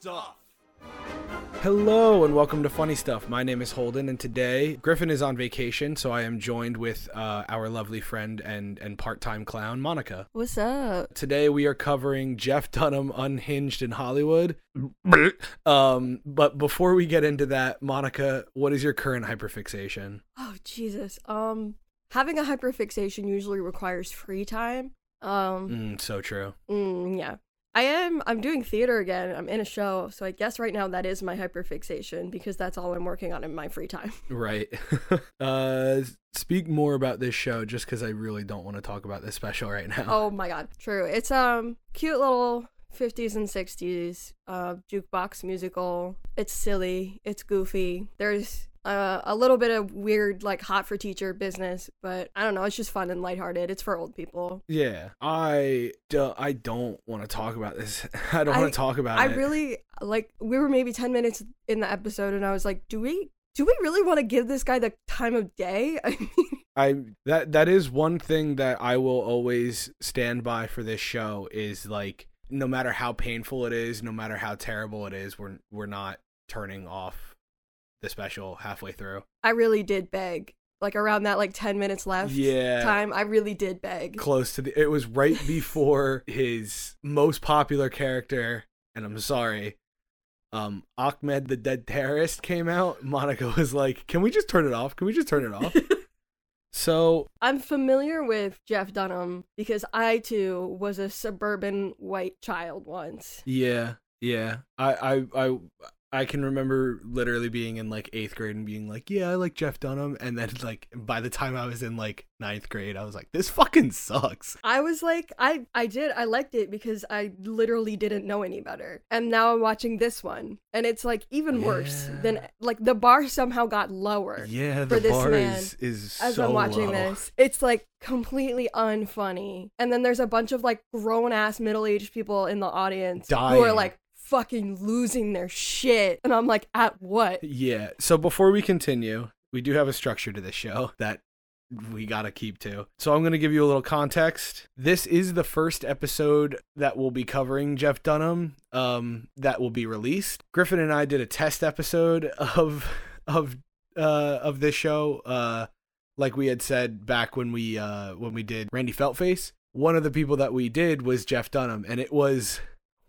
stuff. Hello and welcome to Funny Stuff. My name is Holden, and today Griffin is on vacation, so I am joined with uh, our lovely friend and and part-time clown Monica. What's up? Today we are covering Jeff Dunham Unhinged in Hollywood. um, but before we get into that, Monica, what is your current hyperfixation? Oh Jesus. Um, having a hyperfixation usually requires free time. Um, Mm, so true. mm, yeah. I am. I'm doing theater again. I'm in a show, so I guess right now that is my hyperfixation because that's all I'm working on in my free time. Right. uh, speak more about this show, just because I really don't want to talk about this special right now. oh my god, true. It's um cute little 50s and 60s uh jukebox musical. It's silly. It's goofy. There's uh, a little bit of weird like hot for teacher business, but I don't know. It's just fun and lighthearted. It's for old people. Yeah, I do, I don't want to talk about this. I don't want to talk about I it. I really like we were maybe 10 minutes in the episode and I was like, do we do we really want to give this guy the time of day? I mean, I that that is one thing that I will always stand by for this show is like no matter how painful it is, no matter how terrible it is, we're we're not turning off the special halfway through. I really did beg. Like around that like 10 minutes left Yeah. time, I really did beg. Close to the it was right before his most popular character, and I'm sorry, um Ahmed the Dead Terrorist came out. Monica was like, Can we just turn it off? Can we just turn it off? so I'm familiar with Jeff Dunham because I too was a suburban white child once. Yeah, yeah. I, I, I, I can remember literally being in like eighth grade and being like, "Yeah, I like Jeff Dunham," and then like by the time I was in like ninth grade, I was like, "This fucking sucks." I was like, I I did I liked it because I literally didn't know any better. And now I'm watching this one, and it's like even worse than like the bar somehow got lower. Yeah, For the this bar man, is is as so I'm watching low. this. It's like completely unfunny. And then there's a bunch of like grown ass middle aged people in the audience who are like fucking losing their shit. And I'm like, at what? Yeah. So before we continue, we do have a structure to this show that we got to keep to. So I'm going to give you a little context. This is the first episode that we'll be covering Jeff Dunham um that will be released. Griffin and I did a test episode of of uh of this show uh like we had said back when we uh when we did Randy Feltface. One of the people that we did was Jeff Dunham and it was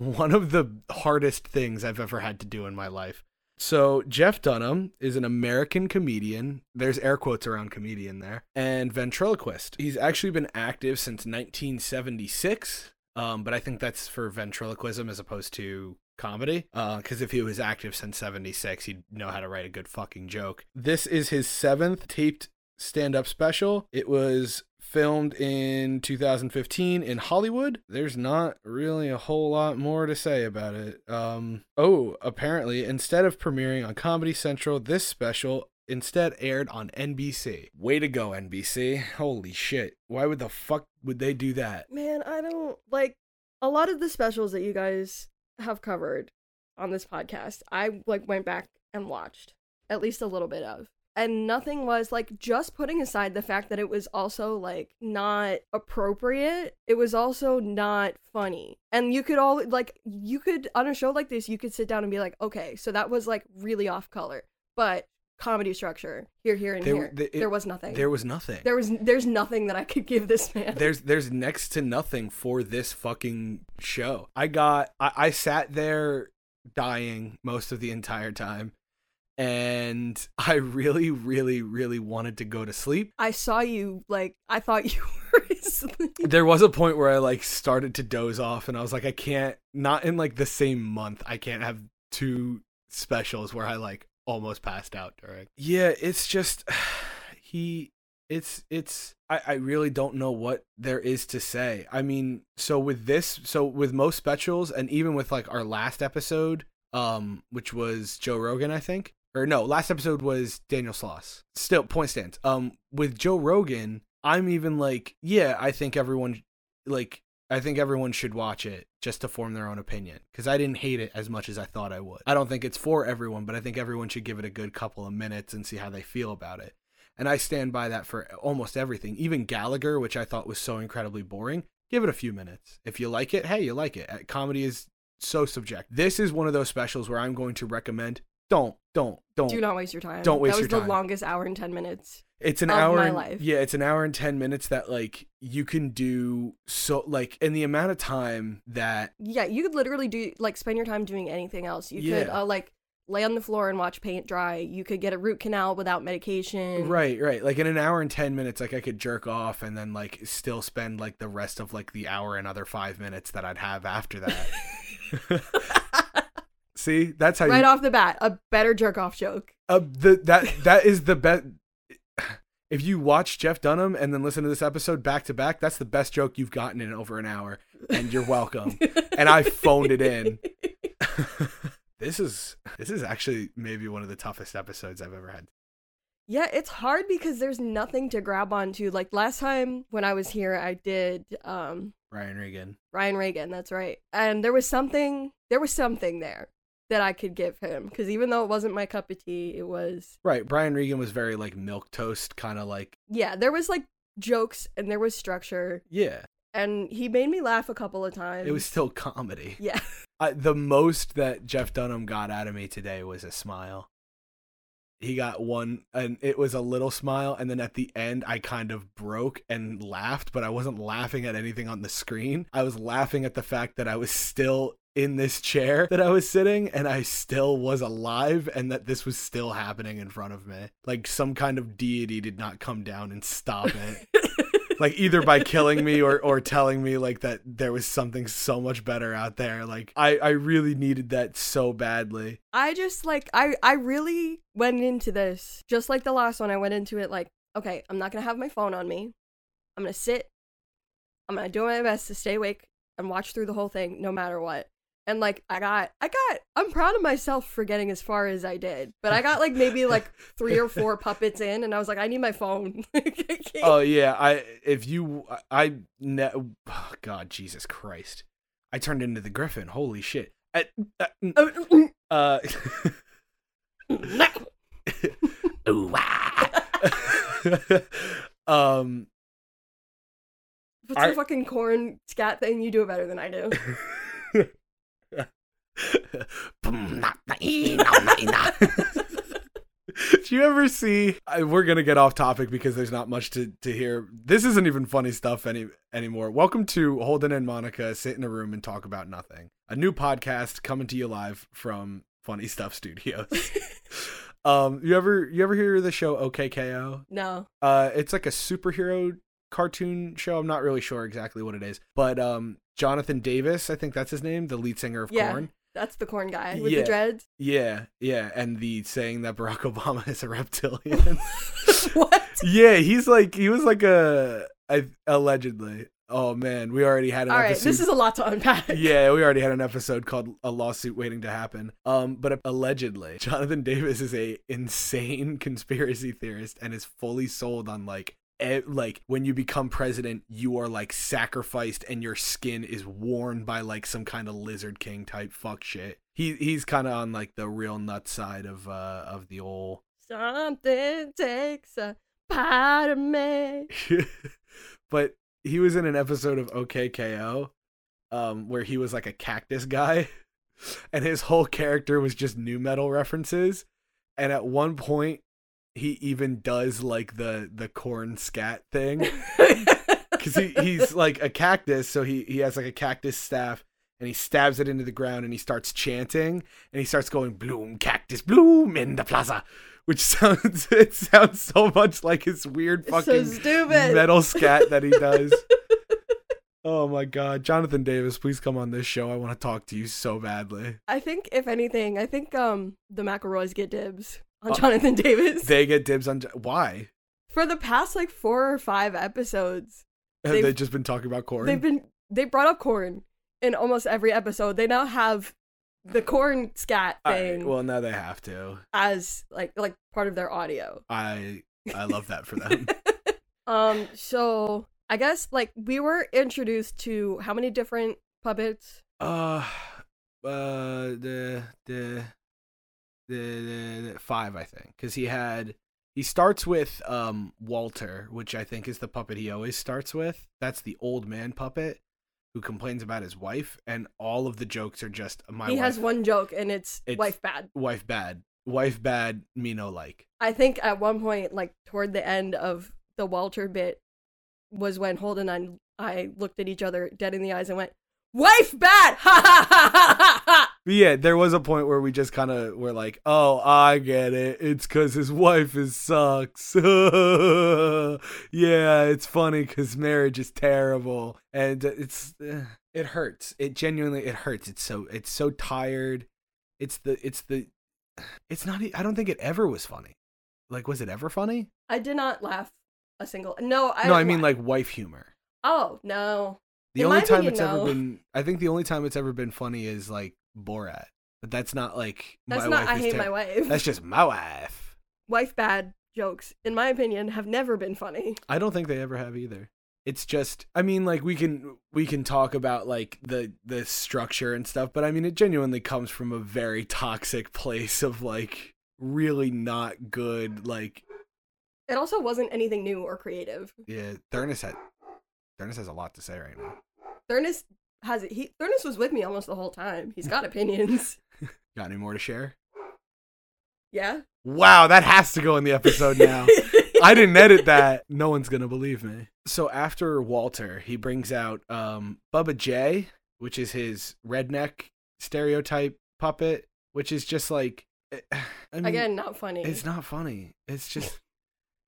one of the hardest things I've ever had to do in my life. So Jeff Dunham is an American comedian. There's air quotes around comedian there, and ventriloquist. He's actually been active since 1976. Um, but I think that's for ventriloquism as opposed to comedy. Because if he was active since 76, he'd know how to write a good fucking joke. This is his seventh taped stand-up special. It was filmed in 2015 in Hollywood. There's not really a whole lot more to say about it. Um oh, apparently instead of premiering on Comedy Central, this special instead aired on NBC. Way to go NBC. Holy shit. Why would the fuck would they do that? Man, I don't like a lot of the specials that you guys have covered on this podcast. I like went back and watched at least a little bit of. And nothing was like just putting aside the fact that it was also like not appropriate. It was also not funny. And you could all like you could on a show like this, you could sit down and be like, okay, so that was like really off color. But comedy structure here, here, and There- here. the- it- there was nothing. There was nothing. there was there's nothing that I could give this man. there's there's next to nothing for this fucking show. I got I, I sat there dying most of the entire time and I really really really wanted to go to sleep. I saw you like I thought you were asleep. There was a point where I like started to doze off and I was like I can't not in like the same month. I can't have two specials where I like almost passed out during. Yeah, it's just he it's it's I, I really don't know what there is to say. I mean, so with this so with most specials and even with like our last episode, um, which was Joe Rogan, I think. Or no, last episode was Daniel Sloss. Still point stands. Um with Joe Rogan, I'm even like, yeah, I think everyone like I think everyone should watch it just to form their own opinion because I didn't hate it as much as I thought I would. I don't think it's for everyone, but I think everyone should give it a good couple of minutes and see how they feel about it. And I stand by that for almost everything. Even Gallagher, which I thought was so incredibly boring, give it a few minutes. If you like it, hey, you like it. Uh, Comedy is so subjective. This is one of those specials where I'm going to recommend don't don't don't Do not waste your time. Don't waste That was your the longest hour and ten minutes. it's an of hour my and- life. yeah it's an hour and 10 minutes that like you can do so like in the amount of time that Yeah, you could literally do like spend your time doing anything else. You could uh, like lay on the floor and watch paint dry. You could get a root canal without medication. right right like in an hour and 10 minutes like i could jerk off and then like still spend like the rest of like the hour and other five minutes that i'd have after that see that's how you right you off the bat, a better jerk off joke. uh, the that that is the best if you watch jeff dunham and then listen to this episode back to back that's the best joke you've gotten in over an hour and you're welcome and i phoned it in this is this is actually maybe one of the toughest episodes I've ever had. Yeah, it's hard because there's nothing to grab onto. Like last time when I was here, I did um Ryan Regan. Ryan Regan, that's right. And there was something there was something there that I could give him because even though it wasn't my cup of tea, it was Right, Brian Regan was very like milk toast kind of like yeah, there was like jokes and there was structure yeah, and he made me laugh a couple of times. it was still comedy. yeah. I, the most that Jeff Dunham got out of me today was a smile. He got one, and it was a little smile, and then at the end, I kind of broke and laughed, but I wasn't laughing at anything on the screen. I was laughing at the fact that I was still in this chair that I was sitting, and I still was alive, and that this was still happening in front of me. Like some kind of deity did not come down and stop it like either by killing me or or telling me like that there was something so much better out there like i i really needed that so badly I just like I I really went into this just like the last one. I went into it like, okay, I'm not gonna have my phone on me. I'm gonna sit. I'm gonna do my best to stay awake and watch through the whole thing, no matter what. And like I got, I got, I'm proud of myself for getting as far as I did. But I got like maybe like three or four puppets in, and I was like, I need my phone. oh yeah i if you i ne- oh, god jesus christ i turned into the griffin holy shit I- uh, mm, uh ooh, ah. um What's I- the fucking Korn scat thing? You do it better than I do. Do you ever see? I, we're gonna get off topic because there's not much to, to hear. This isn't even funny stuff any anymore. Welcome to Holden and Monica sit in a room and talk about nothing. A new podcast coming to you live from Funny Stuff Studios. um, you ever you ever hear the show OK K.O.? No. Uh, it's like a superhero cartoon show. I'm not really sure exactly what it is, but um, Jonathan Davis, I think that's his name, the lead singer of Yeah. Korn. That's the Korn guy with Yeah. the dreads. Yeah, yeah, and the saying that Barack Obama is a reptilian. what? yeah, he's like he was like a I, allegedly. Oh man, we already had an All right, episode. this is a lot to unpack. yeah, we already had an episode called "A Lawsuit Waiting to Happen." Um, but allegedly, Jonathan Davis is a insane conspiracy theorist and is fully sold on like. E- Like when you become president, you are like sacrificed, and your skin is worn by like some kind of lizard king type fuck shit. He he's kind of on like the real nut side of uh of the old Something takes a part of me. but he was in an episode of OK K.O. um, where he was like a cactus guy, and his whole character was just nu metal references. And at one point, he even does like the the Korn scat thing because he, he's like a cactus, so he he has like a cactus staff. And he stabs it into the ground and he starts chanting and he starts going bloom cactus bloom in the plaza, which sounds it sounds so much like his weird fucking so stupid. metal scat that he does. oh my god, Jonathan Davis, please come on this show. I want to talk to you so badly. I think if anything, I think um the McElroys get dibs on Uh, Jonathan Davis They get dibs on why? for the past like four or five episodes. Have They've- just been talking about Korn? They've been they brought up Korn in almost every episode. They now have the Korn scat thing well, now they have to. as like like part of their audio. I I love that for them. um so I guess like we were introduced to how many different puppets? uh, uh, the the the, the, five, I think, because he had. He starts with um Walter, which I think is the puppet he always starts with. That's the old man puppet. who complains about his wife, and all of the jokes are just my he wife, has one joke and it's, It's- wife bad. wife bad, wife bad, me no like. I think at one point, like toward the end of the Walter bit, was when Holden and I looked at each other dead in the eyes and went, "Wife bad!" Ha ha ha ha ha ha. But yeah, there was a point where we just kind of were like, "Oh, I get it. It's because his wife is sucks." yeah, it's funny because marriage is terrible, and it's uh, it hurts. It genuinely it hurts. It's so it's so tired. It's the it's the it's not. I don't think it ever was funny. Like, was it ever funny? I did not laugh a single. No, I no, I mean like wife humor. Oh no. The In only time opinion, it's ever been, I think the only time it's ever been funny is like Borat, but that's not like That's my not. wife I hate ter- my wife. That's just my wife. wife bad jokes, in my opinion, have never been funny. I don't think they ever have either. It's just I mean like we can we can talk about like the the structure and stuff, but I mean it genuinely comes from a very toxic place of like really not good like It also wasn't anything new or creative. yeah, Thurnis had Thurnis has a lot to say right now. Thurnis has it. he. Thurnis was with me almost the whole time. He's got opinions. Got any more to share? Yeah. Wow, that has to go in the episode now. I didn't edit that. No one's gonna believe me. So after Walter, he brings out um Bubba J, which is his redneck stereotype puppet, which is just like eh, I mean, Again, not funny. it's not funny. It's just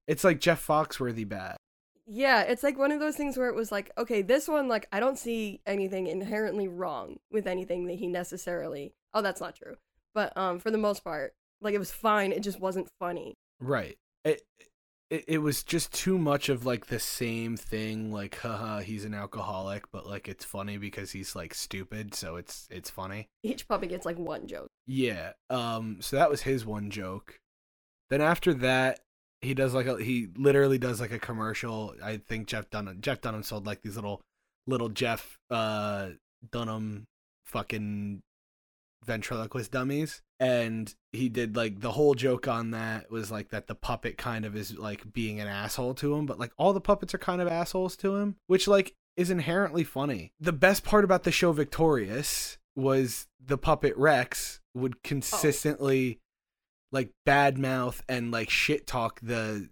it's like Jeff Foxworthy bad. Yeah, it's like one of those things where it was like, okay, this one, like, I don't see anything inherently wrong with anything that he necessarily. Oh, that's not true. But um, for the most part, like, it was fine. It just wasn't funny. Right. It, it it was just too much of like the same thing like haha he's an alcoholic but like it's funny because he's like stupid so it's it's funny. Each puppet gets like one joke. Yeah. Um. So that was his one joke. Then after that, he does like a he literally does like a commercial. I think Jeff Dunham Jeff Dunham sold like these little little Jeff uh Dunham fucking ventriloquist dummies. And he did like the whole joke on that was like that the puppet kind of is like being an asshole to him but like all the puppets are kind of assholes to him which like is inherently funny. The best part about the show victorious was the puppet rex would consistently like bad mouth and like shit talk the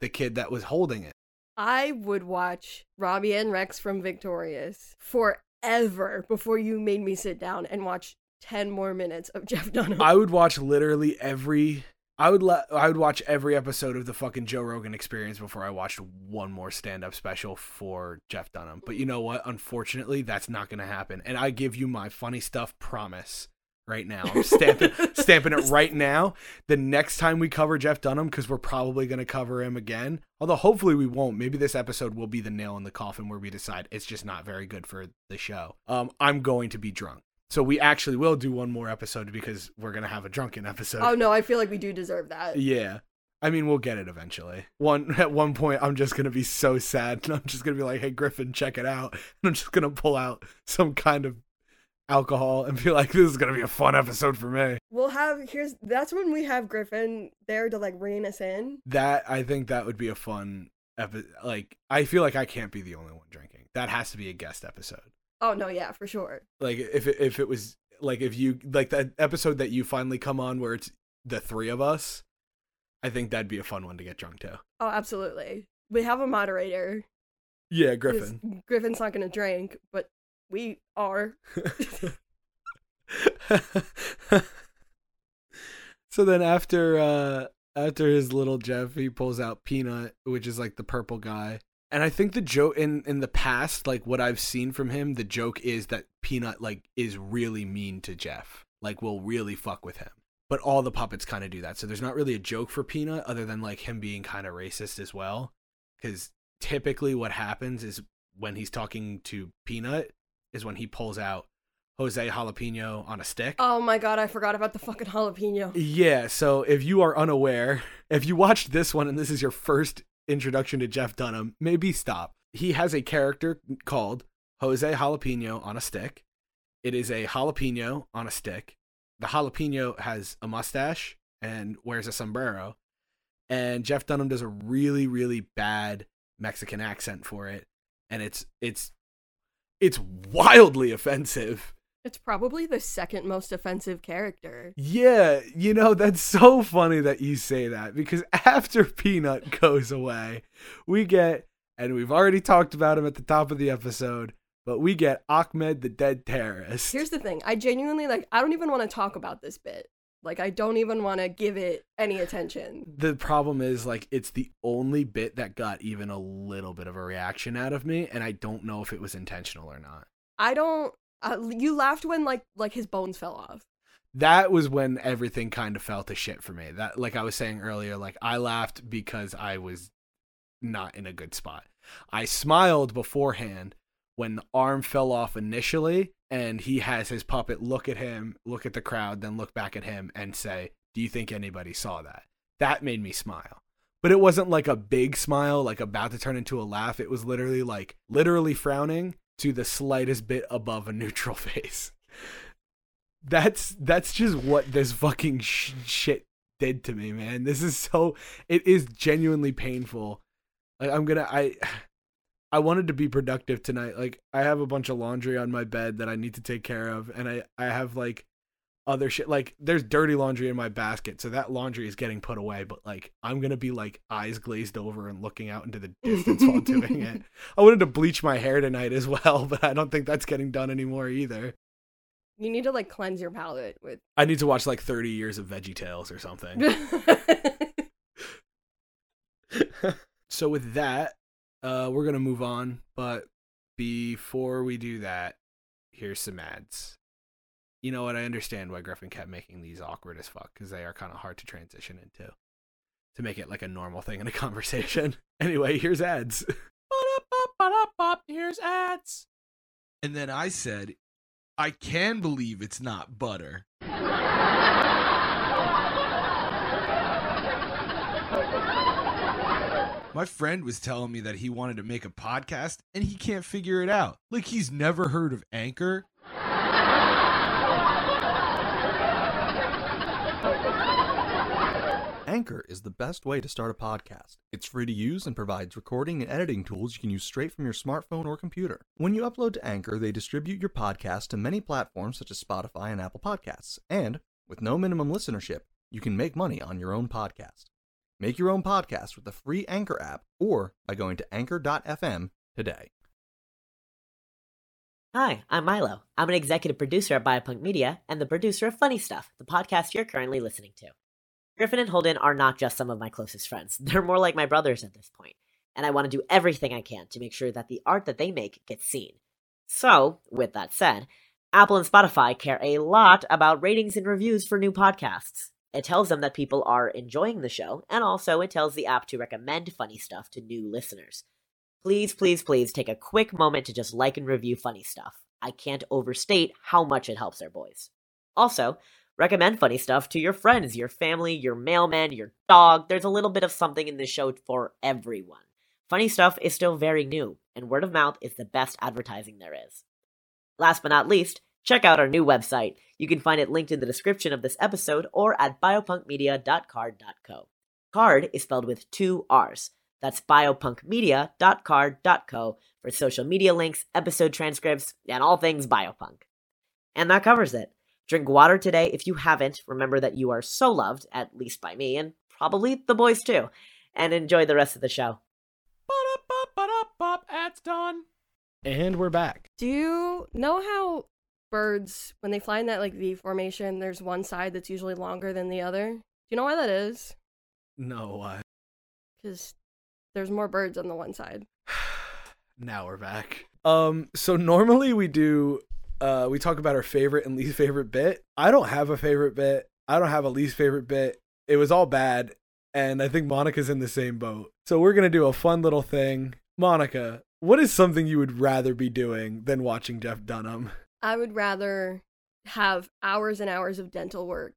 the kid that was holding it I would watch Robbie and Rex from Victorious forever before you made me sit down and watch 10 more minutes of Jeff Dunham. I would watch literally every. I would let. I would watch every episode of the fucking Joe Rogan Experience before I watched one more stand-up special for Jeff Dunham. But you know what? Unfortunately, that's not going to happen. And I give you my funny stuff promise right now. I'm stamping stamping it right now. The next time we cover Jeff Dunham, because we're probably going to cover him again. Although hopefully we won't. Maybe this episode will be the nail in the coffin where we decide it's just not very good for the show. Um, I'm going to be drunk. So we actually will do one more episode because we're gonna have a drunken episode. oh no, I feel like we do deserve that. Yeah. I mean, we'll get it eventually. One at one point, I'm just gonna be so sad, and I'm just gonna be like, "Hey, Griffin, check it out," and I'm just gonna pull out some kind of alcohol and be like, "This is gonna be a fun episode for me." We'll have here's that's when we have Griffin there to like rein us in. That I think that would be a fun episode. Like, I feel like I can't be the only one drinking. That has to be a guest episode. Oh no, yeah, for sure. Like, if it, if it was like if you like that episode that you finally come on where it's the three of us, I think that'd be a fun one to get drunk to. Oh, absolutely. We have a moderator. Yeah, Griffin. Griffin's not gonna drink, but we are. so then after uh after his little Jeff, he pulls out Peanut, which is like the purple guy. And I think the joke in in the past, like what I've seen from him, the joke is that Peanut like is really mean to Jeff. Like will really fuck with him. But all the puppets kind of do that. So there's not really a joke for Peanut other than like him being kind of racist as well. Cuz typically what happens is when he's talking to Peanut is when he pulls out Jose Jalapeno on a stick. Oh my god, I forgot about the fucking jalapeno. Yeah, so if you are unaware, if you watched this one and this is your first introduction to Jeff Dunham, maybe stop. He has a character called Jose Jalapeno on a stick. It is a jalapeno on a stick. The jalapeno has a mustache and wears a sombrero. And Jeff Dunham does a really, really bad Mexican accent for it. And it's it's it's wildly offensive. It's probably the second most offensive character. Yeah, you know, that's so funny that you say that because after Peanut goes away, we get, and we've already talked about him at the top of the episode, but we get Ahmed the dead terrorist. Here's the thing I genuinely, like, I don't even want to talk about this bit. Like, I don't even want to give it any attention. the problem is, like, it's the only bit that got even a little bit of a reaction out of me, and I don't know if it was intentional or not. I don't. Uh, you laughed when like like his bones fell off. that was when everything kind of fell to shit for me. That like I was saying earlier, like I laughed because I was not in a good spot. I smiled beforehand when the arm fell off initially and he has his puppet look at him, look at the crowd, then look back at him and say, "Do you think anybody saw that?" That made me smile. But it wasn't like a big smile, like about to turn into a laugh. It was literally like literally frowning to the slightest bit above a neutral face that's that's just what this fucking sh- shit did to me man this is so it is genuinely painful like i'm gonna i i wanted to be productive tonight like i have a bunch of laundry on my bed that i need to take care of and i i have like other shit like there's dirty laundry in my basket so that laundry is getting put away but like i'm gonna be like eyes glazed over and looking out into the distance while doing it i wanted to bleach my hair tonight as well but i don't think that's getting done anymore either You need to like cleanse your palate with. I need to watch like 30 years of Veggie Tales or something. so with that, uh, we're gonna move on. But before we do that, here's some ads. You know what? I understand why Griffin kept making these awkward as fuck because they are kind of hard to transition into, to make it like a normal thing in a conversation. anyway, here's ads. Here's ads. And then I said, I can believe it's not butter. My friend was telling me that he wanted to make a podcast and he can't figure it out. Like he's never heard of Anchor. Anchor is the best way to start a podcast. It's free to use and provides recording and editing tools you can use straight from your smartphone or computer. When you upload to Anchor, they distribute your podcast to many platforms such as Spotify and Apple Podcasts. And with no minimum listenership, you can make money on your own podcast. Make your own podcast with the free Anchor app or by going to anchor.fm today. Hi, I'm Milo. I'm an executive producer at Biopunk Media and the producer of Funny Stuff, the podcast you're currently listening to. Griffin and Holden are not just some of my closest friends, they're more like my brothers at this point, and I want to do everything I can to make sure that the art that they make gets seen. So, with that said, Apple and Spotify care a lot about ratings and reviews for new podcasts. It tells them that people are enjoying the show, and also it tells the app to recommend funny stuff to new listeners. Please, please, please take a quick moment to just like and review funny stuff. I can't overstate how much it helps our boys. Also, recommend funny stuff to your friends, your family, your mailman, your dog. There's a little bit of something in this show for everyone. Funny stuff is still very new, and word of mouth is the best advertising there is. Last but not least, check out our new website. You can find it linked in the description of this episode or at biopunkmedia.carrd.co. Carrd is spelled with two R's. That's biopunkmedia.carrd.co for social media links, episode transcripts, and all things biopunk. And that covers it. Drink water today if you haven't. Remember that you are so loved, at least by me, and probably the boys too. And enjoy the rest of the show. Ba-da-ba-ba-da-bop, ads done. And we're back. Do you know how birds, when they fly in that like V formation, there's one side that's usually longer than the other? Do you know why that is? No, uh, Because there's more birds on the one side. now we're back. Um, so normally we do, uh, we talk about our favorite and least favorite bit. I don't have a favorite bit. I don't have a least favorite bit. It was all bad, and I think Monica's in the same boat. So we're gonna do a fun little thing. Monica, what is something you would rather be doing than watching Jeff Dunham? I would rather have hours and hours of dental work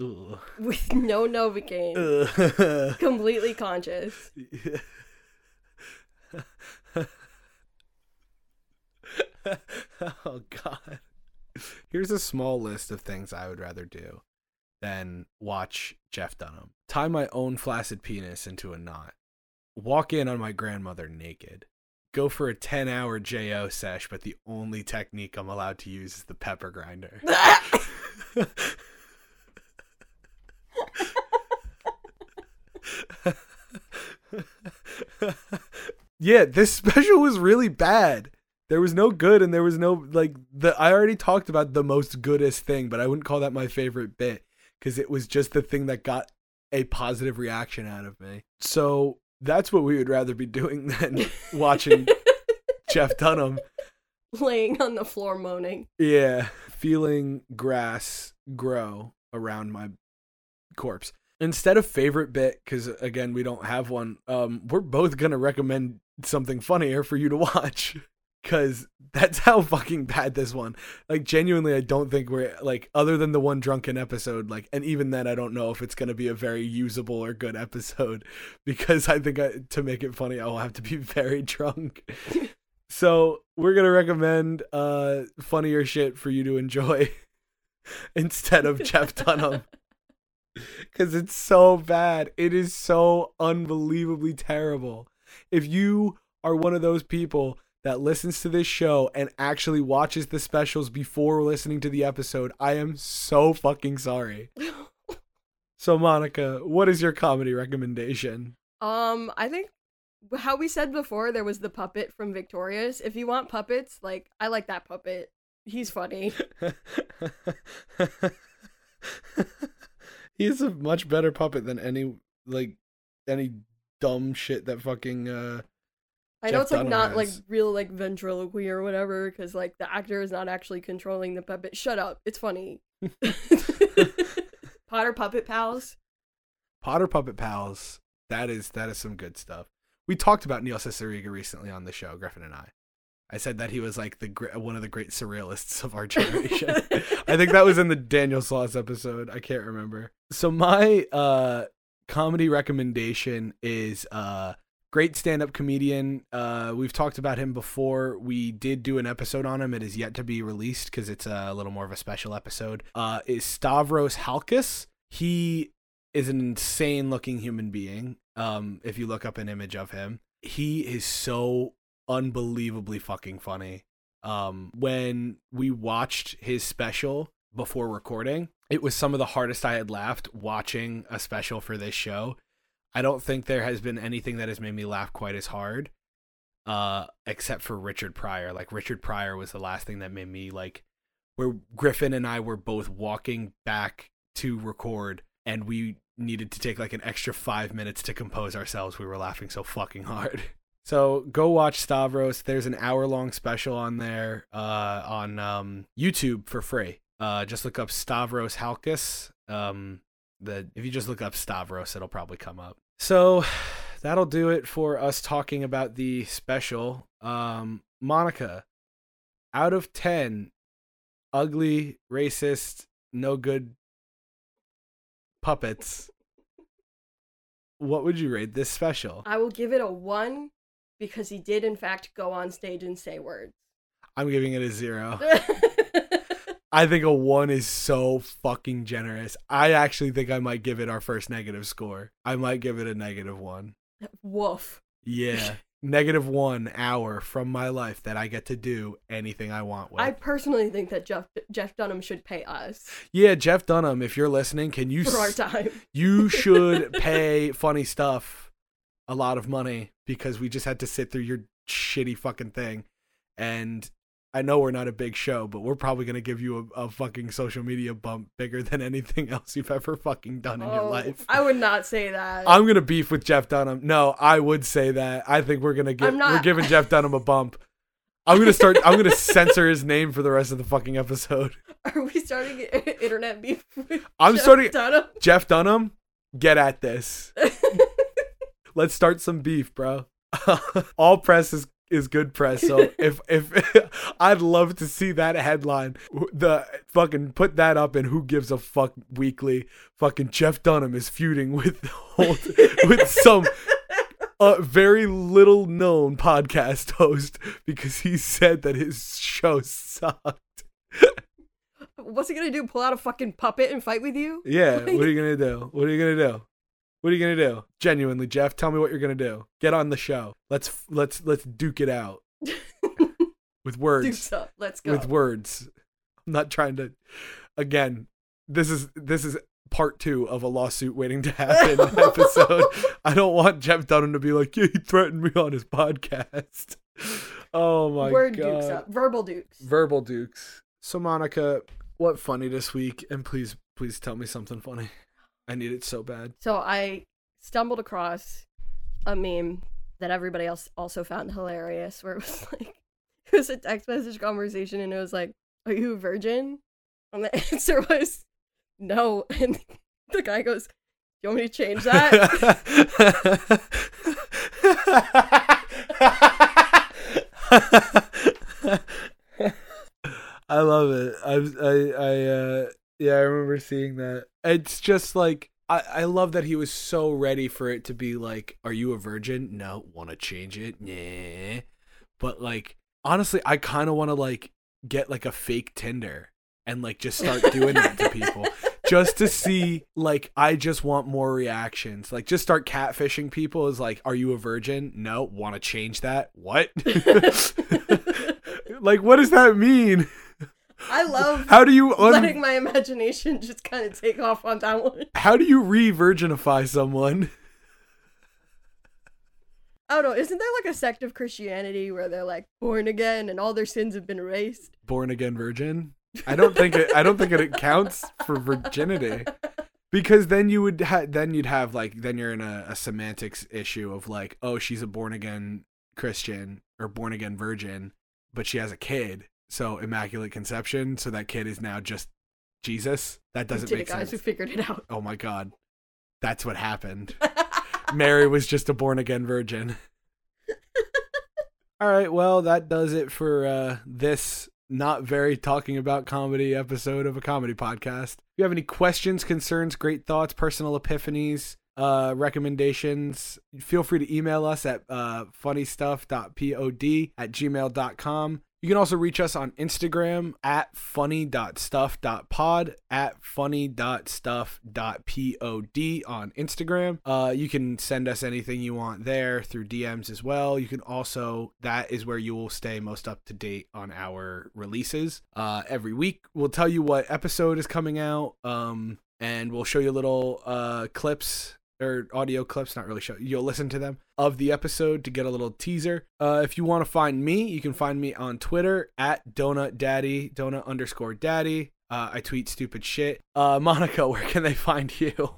Ugh. with no Novocaine, completely conscious. oh god. Here's a small list of things I would rather do than watch Jeff Dunham. Tie my own flaccid penis into a knot. Walk in on my grandmother naked. Go for a 10 hour JO sesh, but the only technique I'm allowed to use is the pepper grinder. yeah, this special was really bad. There was no good and there was no like the I already talked about the most goodest thing, but I wouldn't call that my favorite bit cuz it was just the thing that got a positive reaction out of me. So, that's what we would rather be doing than watching Jeff Dunham Laying on the floor moaning. yeah, feeling grass grow around my corpse. Instead of favorite bit, because again we don't have one. Um, we're both gonna recommend something funnier for you to watch, because that's how fucking bad this one. Like genuinely, I don't think we're like other than the one drunken episode. Like, and even then, I don't know if it's gonna be a very usable or good episode, because I think I, to make it funny, I will have to be very drunk. So we're gonna recommend uh funnier shit for you to enjoy instead of Jeff Dunham. Cause it's so bad. It is so unbelievably terrible. If you are one of those people that listens to this show and actually watches the specials before listening to the episode, I am so fucking sorry. So Monica, what is your comedy recommendation? Um, I think how we said before, there was the puppet from Victorious. If you want puppets, like I like that puppet. He's funny. He's a much better puppet than any like any dumb shit that fucking uh I know it's like Dunham not like real like ventriloquy or whatever, because like the actor is not actually controlling the puppet. Shut up, it's funny. Potter Puppet Pals. Potter Puppet Pals. That is that is some good stuff. We talked about Neil Cicierega recently on the show, Griffin and I. I said that he was like the one of the great surrealists of our generation. I think that was in the Daniel Sloss episode. I can't remember. So my uh comedy recommendation is uh great stand-up comedian. Uh we've talked about him before. We did do an episode on him. It is yet to be released cuz it's a little more of a special episode. Uh is Stavros Halkis. He is an insane looking human being. Um if you look up an image of him, he is so unbelievably fucking funny. Um, when we watched his special before recording, it was some of the hardest I had laughed watching a special for this show. I don't think there has been anything that has made me laugh quite as hard, uh, except for Richard Pryor. Like Richard Pryor was the last thing that made me like, where Griffin and I were both walking back to record, and we needed to take like an extra five minutes to compose ourselves. We were laughing so fucking hard. So go watch Stavros. There's an hour long special on there uh, on um, YouTube for free. Uh, just look up Stavros Halkis. Um, the if you just look up Stavros, it'll probably come up. So that'll do it for us talking about the special. Um, Monica, out of ten, ugly, racist, no good puppets. What would you rate this special? I will give it a one because he did in fact go on stage and say words. I'm giving it a zero. I think a one is so fucking generous. I actually think I might give it our first negative score. I might give it a negative one. Woof. Yeah. negative one hour from my life that I get to do anything I want with. I personally think that Jeff Jeff Dunham should pay us yeah, Jeff Dunham, if you're listening, can you for our time. you should pay funny stuff a lot of money because we just had to sit through your shitty fucking thing. And I know we're not a big show, but we're probably gonna give you a, a fucking social media bump bigger than anything else you've ever fucking done in your Oh, life. I would not say that. I'm gonna beef with Jeff Dunham. No, I would say that. I think we're gonna give not- we're giving Jeff Dunham a bump. I'm gonna start. I'm gonna censor his name for the rest of the fucking episode. Are we starting internet beef? with I'm Jeff starting- Dunham? Jeff Dunham, get at this. Let's start some beef, bro. All press is is good press. So if if I'd love to see that headline, the fucking put that up in Who Gives a Fuck Weekly. Fucking Jeff Dunham is feuding with with some uh, very little known podcast host because he said that his show sucked. What's he gonna do? Pull out a fucking puppet and fight with you? Yeah, what are you gonna do? What are you gonna do? What are you gonna do? Genuinely, Jeff, tell me what you're gonna do. Get on the show. Let's let's let's duke it out with words. Dukes up. Let's go. With words. I'm not trying to. Again, this is this is part two of a lawsuit waiting to happen episode. I don't want Jeff Dunham to be like, yeah, he threatened me on his podcast. Oh my Word god. dukes up. Verbal dukes. Verbal dukes. So Monica, what funny this week? And please, please tell me something funny. I need it so bad. So I stumbled across a meme that everybody else also found hilarious where it was like it was a text message conversation and it was like, Are you a virgin? And the answer was no. And the guy goes, You want me to change that? I love it. I I I uh yeah, I remember seeing that. It's just like I, I love that he was so ready for it to be like, Are you a virgin? No. Wanna change it? Nah. But like honestly, I kinda wanna like get like a fake Tinder and like just start doing that to people. Just to see like I just want more reactions. Like just start catfishing people is like, Are you a virgin? No. Wanna change that? What? like what does that mean? I love How do you un- letting my imagination just kind of take off on that one. how do you re-virginify someone? I don't know. Isn't there like a sect of Christianity where they're like born again and all their sins have been erased? Born again virgin? I don't think it I don't think it counts for virginity. Because then you would ha- then you'd have like then you're in a, a semantics issue of like, oh, she's a born again Christian or born again virgin, but she has a kid. So immaculate conception, so that kid is now just Jesus. That doesn't make it, guys. sense. We figured it out. Oh my god. That's what happened. Mary was just a born again virgin. All right, well, that does it for uh, this not very talking about comedy episode of a comedy podcast. If you have any questions, concerns, great thoughts, personal epiphanies, uh, recommendations, feel free to email us at uh, funnystuff.pod at gmail.com. You can also reach us on Instagram at funny.stuff.pod, at funny.stuff.pod on Instagram. Uh, you can send us anything you want there through DMs as well. You can also, that is where you will stay most up to date on our releases. Uh, every week, we'll tell you what episode is coming out, um, and we'll show you little uh, clips or audio clips, not really show. You'll listen to them of the episode to get a little teaser. Uh, if you want to find me, you can find me on Twitter at donut daddy, donut underscore daddy. Uh, I tweet stupid shit. Uh, Monica, where can they find you?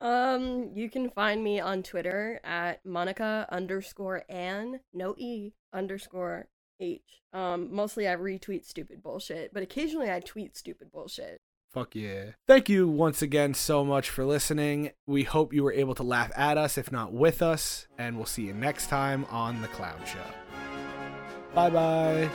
Um, you can find me on Twitter at Monica underscore Ann, no E underscore H. Um, mostly I retweet stupid bullshit, but occasionally I tweet stupid bullshit. Fuck yeah. Thank you once again so much for listening. We hope you were able to laugh at us, if not with us, and we'll see you next time on The Clown Show. Bye bye.